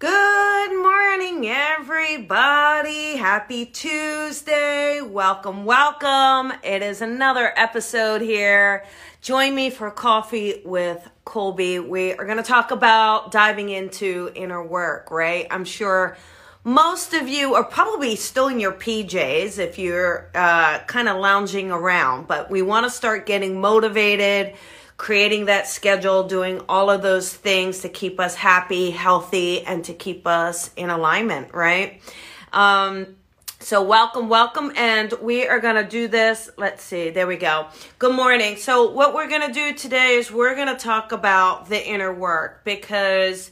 Good morning, everybody. Happy Tuesday. Welcome, welcome. It is another episode here. Join me for coffee with Colby. We are going to talk about diving into inner work, right? I'm sure most of you are probably still in your PJs if you're uh, kind of lounging around, but we want to start getting motivated creating that schedule, doing all of those things to keep us happy, healthy, and to keep us in alignment, right? Um, so, welcome, welcome. And we are going to do this. Let's see. There we go. Good morning. So, what we're going to do today is we're going to talk about the inner work because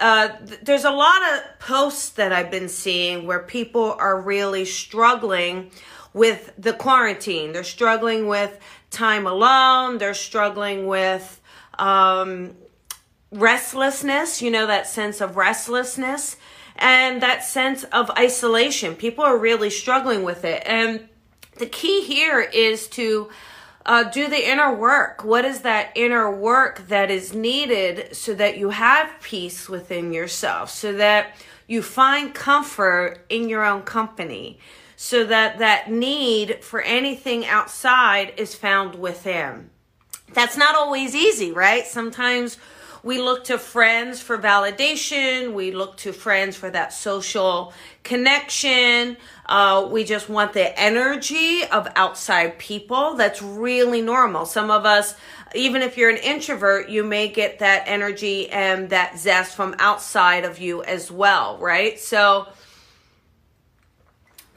uh, th- there's a lot of posts that I've been seeing where people are really struggling with the quarantine. They're struggling with time alone. They're struggling with um, restlessness, you know, that sense of restlessness and that sense of isolation. People are really struggling with it. And the key here is to uh, do the inner work. What is that inner work that is needed so that you have peace within yourself, so that you find comfort in your own company? So that that need for anything outside is found within. That's not always easy, right? Sometimes we look to friends for validation. We look to friends for that social connection. Uh, we just want the energy of outside people. That's really normal. Some of us, even if you're an introvert, you may get that energy and that zest from outside of you as well, right? So,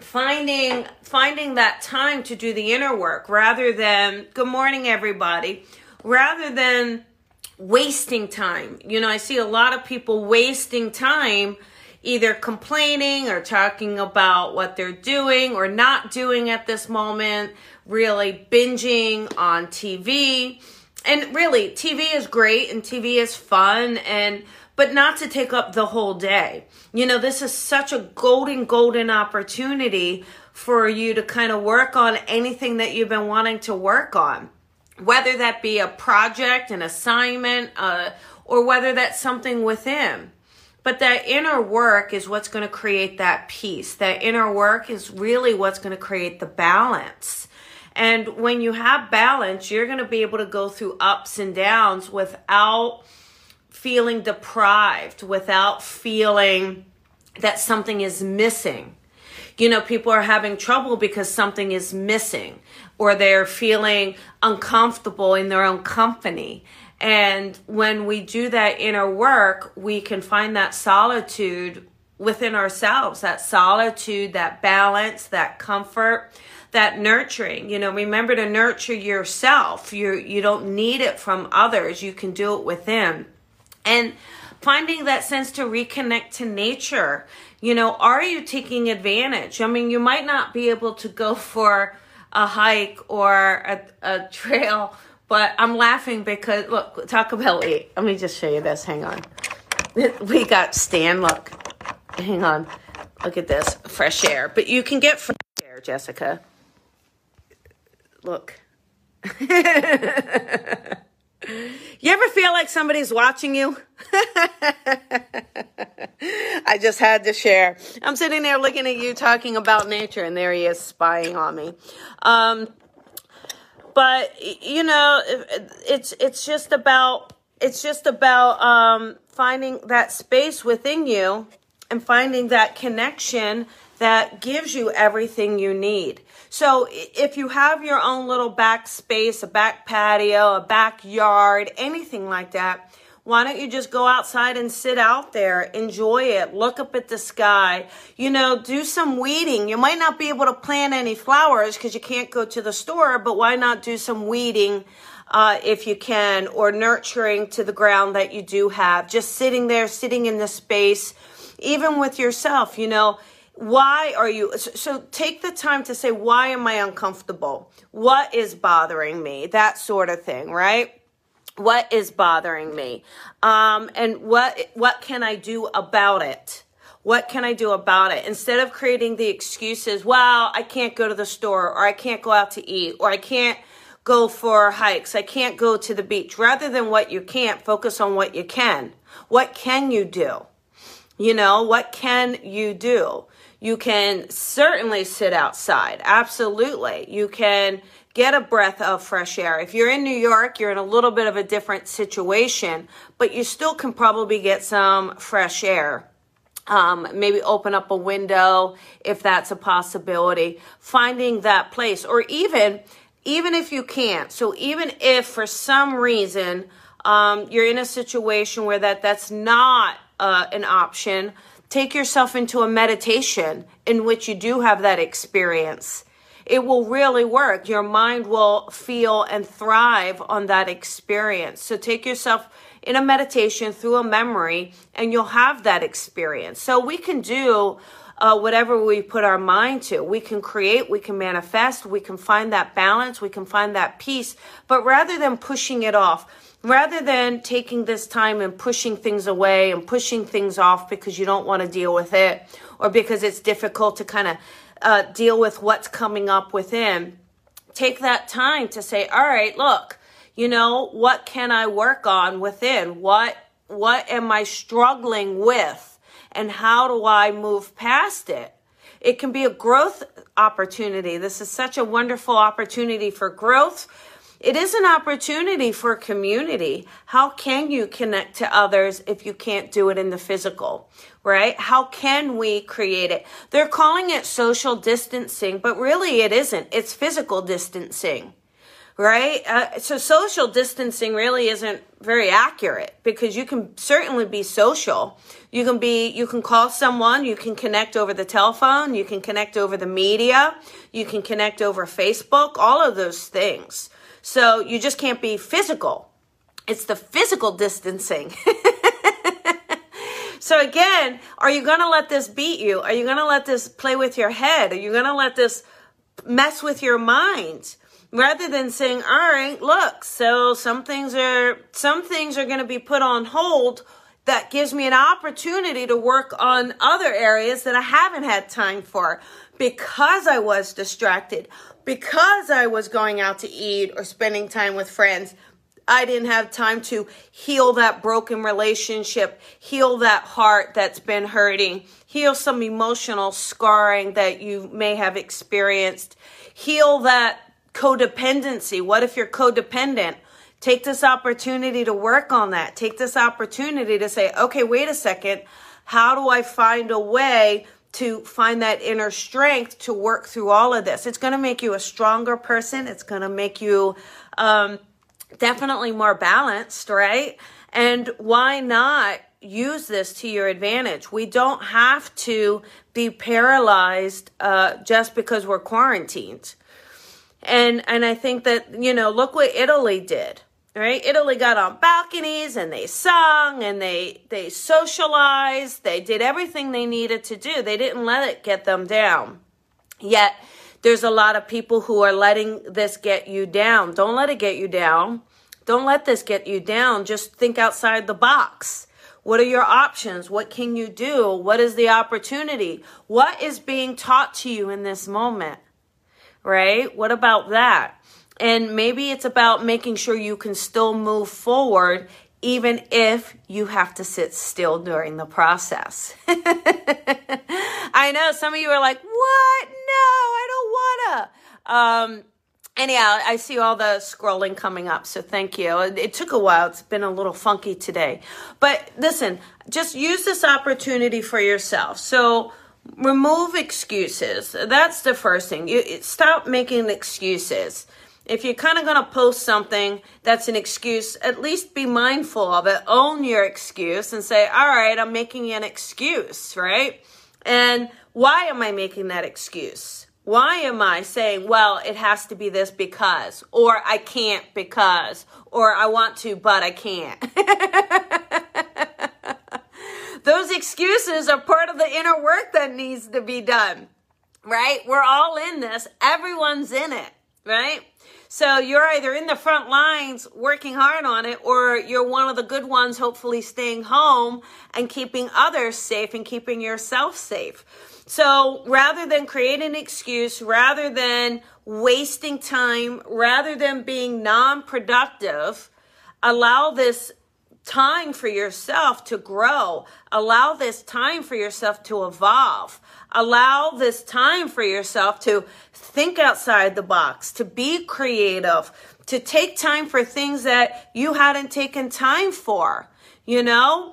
finding finding that time to do the inner work rather than good morning everybody rather than wasting time. You know i see a lot of people wasting time either complaining or talking about what they're doing or not doing at this moment really binging on tv and really tv is great and tv is fun and but not to take up the whole day. You know, this is such a golden, golden opportunity for you to kind of work on anything that you've been wanting to work on, whether that be a project, an assignment, uh, or whether that's something within. But that inner work is what's going to create that peace. That inner work is really what's going to create the balance. And when you have balance, you're going to be able to go through ups and downs without feeling deprived, without feeling that something is missing. You know, people are having trouble because something is missing or they're feeling uncomfortable in their own company. And when we do that inner work, we can find that solitude within ourselves, that solitude, that balance, that comfort, that nurturing. You know, remember to nurture yourself. You you don't need it from others. You can do it within and finding that sense to reconnect to nature. You know, are you taking advantage? I mean, you might not be able to go for a hike or a, a trail, but I'm laughing because look, Taco Bell. Let me just show you this. Hang on. We got Stan. Look, hang on. Look at this fresh air. But you can get fresh air, Jessica. Look. You ever feel like somebody's watching you? I just had to share. I'm sitting there looking at you talking about nature, and there he is spying on me. Um, but you know, it's it's just about it's just about um, finding that space within you and finding that connection that gives you everything you need. So if you have your own little back space, a back patio, a backyard, anything like that, why don't you just go outside and sit out there, enjoy it, look up at the sky, you know, do some weeding. You might not be able to plant any flowers because you can't go to the store, but why not do some weeding uh, if you can, or nurturing to the ground that you do have? Just sitting there, sitting in the space, even with yourself, you know why are you so take the time to say why am i uncomfortable? What is bothering me? That sort of thing right? What is bothering me? Um, and what what can i do about it? What can i do about it? Instead of creating the excuses well i can't go to the store or i can't go out to eat or i can't go for hikes i can't go to the beach rather than what you can't focus on what you can. What can you do You know, what can you do? You can certainly sit outside. Absolutely. You can get a breath of fresh air. If you're in New York, you're in a little bit of a different situation, but you still can probably get some fresh air. Um, maybe open up a window if that's a possibility. Finding that place, or even even if you can't. So even if for some reason um, you're in a situation where that that's not uh, an option, take yourself into a meditation in which you do have that experience. It will really work. Your mind will feel and thrive on that experience. So take yourself in a meditation through a memory and you'll have that experience. So we can do uh, whatever we put our mind to. We can create, we can manifest, we can find that balance, we can find that peace. But rather than pushing it off, rather than taking this time and pushing things away and pushing things off because you don't want to deal with it or because it's difficult to kind of uh, deal with what's coming up within, take that time to say, all right, look, you know, what can I work on within? What, what am I struggling with? And how do I move past it? It can be a growth opportunity. This is such a wonderful opportunity for growth. It is an opportunity for community. How can you connect to others if you can't do it in the physical? right? How can we create it? They're calling it social distancing, but really it isn't. It's physical distancing, right? Uh, so social distancing really isn't very accurate because you can certainly be social. You can be, you can call someone, you can connect over the telephone, you can connect over the media, you can connect over Facebook, all of those things. So you just can't be physical. It's the physical distancing. So again, are you going to let this beat you? Are you going to let this play with your head? Are you going to let this mess with your mind? Rather than saying, all right, look, so some things are, some things are going to be put on hold that gives me an opportunity to work on other areas that I haven't had time for because I was distracted, because I was going out to eat or spending time with friends, I didn't have time to heal that broken relationship, heal that heart that's been hurting, heal some emotional scarring that you may have experienced, heal that codependency. What if you're codependent? Take this opportunity to work on that. Take this opportunity to say, okay, wait a second. How do I find a way to find that inner strength to work through all of this? It's going to make you a stronger person. It's going to make you, um, definitely more balanced, right? And why not use this to your advantage? We don't have to be paralyzed uh, just because we're quarantined. And and I think that you know, look what Italy did. Right? Italy got on balconies and they sung and they they socialized. They did everything they needed to do. They didn't let it get them down. Yet there's a lot of people who are letting this get you down. Don't let it get you down. Don't let this get you down. Just think outside the box. What are your options? What can you do? What is the opportunity? What is being taught to you in this moment? Right? What about that? And maybe it's about making sure you can still move forward even if you have to sit still during the process. I know some of you are like, what? No, I don't wanna. Um, anyhow, I see all the scrolling coming up, so thank you. It took a while. It's been a little funky today. But listen, just use this opportunity for yourself. So remove excuses. That's the first thing. You stop making excuses if you're kind of going to post something that's an excuse, at least be mindful of it. Own your excuse and say, all right, I'm making an excuse, right? And why am I making that excuse? Why am I saying, well, it has to be this because, or I can't because, or I want to, but I can't? Those excuses are part of the inner work that needs to be done, right? We're all in this. Everyone's in it, right? So you're either in the front lines working hard on it, or you're one of the good ones, hopefully staying home and keeping others safe and keeping yourself safe. So rather than create an excuse, rather than wasting time, rather than being non productive, allow this time for yourself to grow. Allow this time for yourself to evolve. Allow this time for yourself to think outside the box, to be creative, to take time for things that you hadn't taken time for. You know,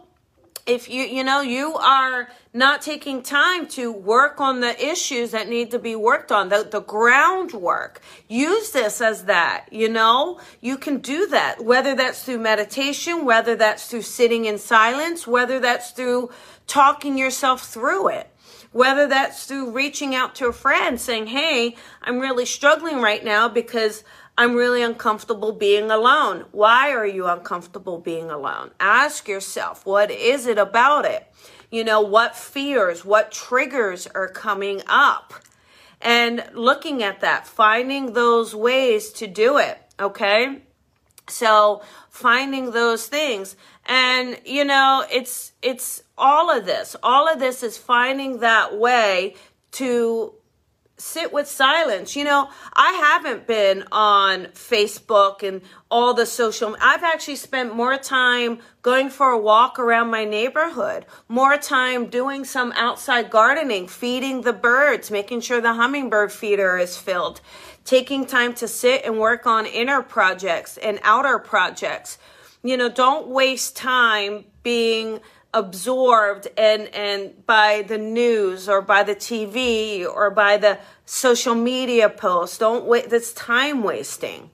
if you you know you are not taking time to work on the issues that need to be worked on the, the groundwork. Use this as that you know? You can do that whether that's through meditation whether that's through sitting in silence whether that's through talking yourself through it whether that's through reaching out to a friend saying hey i'm really struggling right now because I'm really uncomfortable being alone. Why are you uncomfortable being alone? Ask yourself, what is it about it? You know, what fears, what triggers are coming up? And looking at that, finding those ways to do it, okay? So, finding those things. And you know, it's it's all of this. All of this is finding that way to sit with silence. You know, I haven't been on Facebook and all the social I've actually spent more time going for a walk around my neighborhood, more time doing some outside gardening, feeding the birds, making sure the hummingbird feeder is filled, taking time to sit and work on inner projects and outer projects. You know, don't waste time being absorbed and and by the news or by the TV or by the social media posts. Don't wait that's time wasting.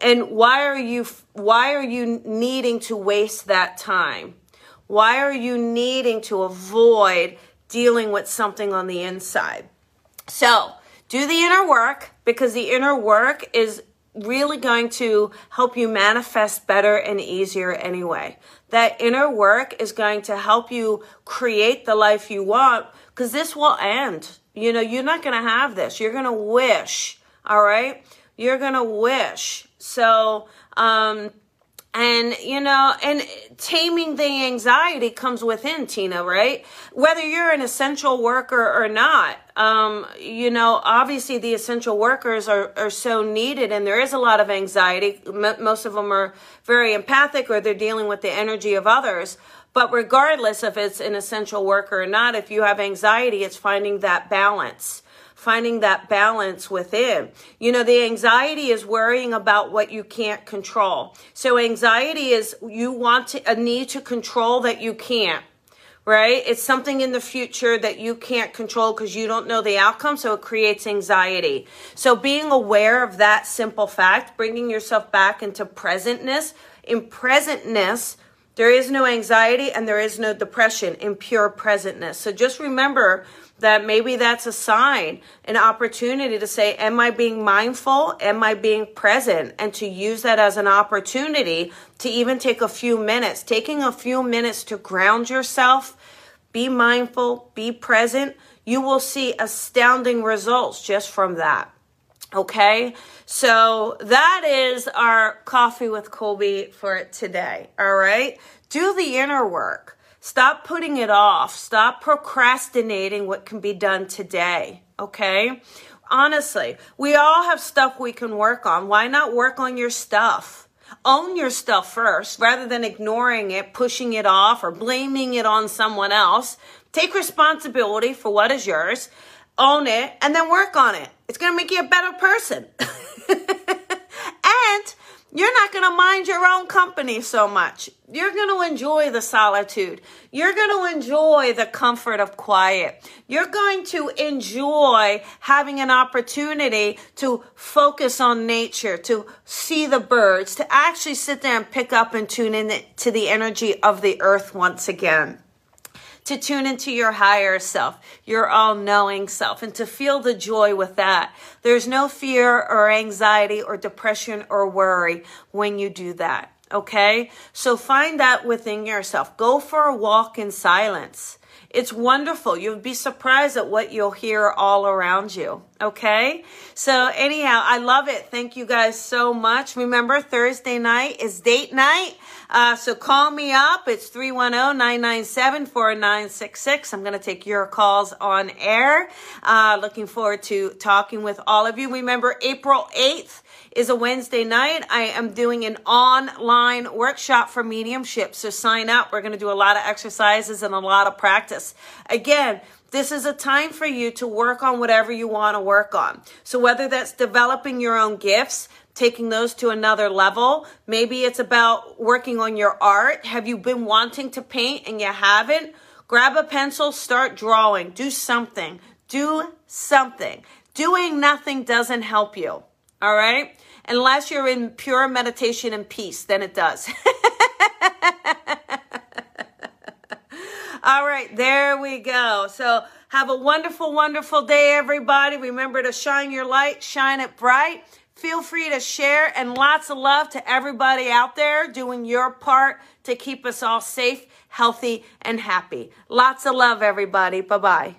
And why are you why are you needing to waste that time? Why are you needing to avoid dealing with something on the inside? So do the inner work because the inner work is really going to help you manifest better and easier anyway. That inner work is going to help you create the life you want because this will end. You know, you're not going to have this. You're going to wish, all right? You're going to wish. So, um, and, you know, and taming the anxiety comes within, Tina, right? Whether you're an essential worker or not, um, you know, obviously the essential workers are, are so needed and there is a lot of anxiety. Most of them are very empathic or they're dealing with the energy of others. But regardless if it's an essential worker or not, if you have anxiety, it's finding that balance finding that balance within. You know, the anxiety is worrying about what you can't control. So anxiety is you want to, a need to control that you can't right? It's something in the future that you can't control because you don't know the outcome, so it creates anxiety. So being aware of that simple fact, bringing yourself back into presentness, in presentness, there is no anxiety and there is no depression in pure presentness. So just remember that maybe that's a sign, an opportunity to say, Am I being mindful? Am I being present? And to use that as an opportunity to even take a few minutes, taking a few minutes to ground yourself, be mindful, be present. You will see astounding results just from that. Okay, so that is our coffee with Colby for today. All right, do the inner work Stop putting it off. Stop procrastinating what can be done today. Okay? Honestly, we all have stuff we can work on. Why not work on your stuff? Own your stuff first rather than ignoring it, pushing it off, or blaming it on someone else. Take responsibility for what is yours, own it, and then work on it. It's going to make you a better person. you're not going to mind your own company so much. You're going to enjoy the solitude. You're going to enjoy the comfort of quiet. You're going to enjoy having an opportunity to focus on nature, to see the birds, to actually sit there and pick up and tune in to the energy of the earth once again to tune into your higher self, your all knowing self, and to feel the joy with that. There's no fear or anxiety or depression or worry when you do that. Okay? So find that within yourself. Go for a walk in silence. It's wonderful. You'll be surprised at what you'll hear all around you. Okay? So, anyhow, I love it. Thank you guys so much. Remember, Thursday night is date night. Uh, so, call me up. It's 310 997 4966. I'm going to take your calls on air. Uh, looking forward to talking with all of you. Remember, April 8th is a Wednesday night. I am doing an online workshop for mediumship. So sign up. We're going to do a lot of exercises and a lot of practice. Again, this is a time for you to work on whatever you want to work on. So whether that's developing your own gifts, taking those to another level, maybe it's about working on your art. Have you been wanting to paint and you haven't? Grab a pencil, start drawing, do something. Do something. Doing nothing doesn't help you. All right? Unless you're in pure meditation and peace, then it does. All right, there we go. So have a wonderful, wonderful day, everybody. Remember to shine your light, shine it bright. Feel free to share and lots of love to everybody out there doing your part to keep us all safe, healthy, and happy. Lots of love, everybody. Bye bye.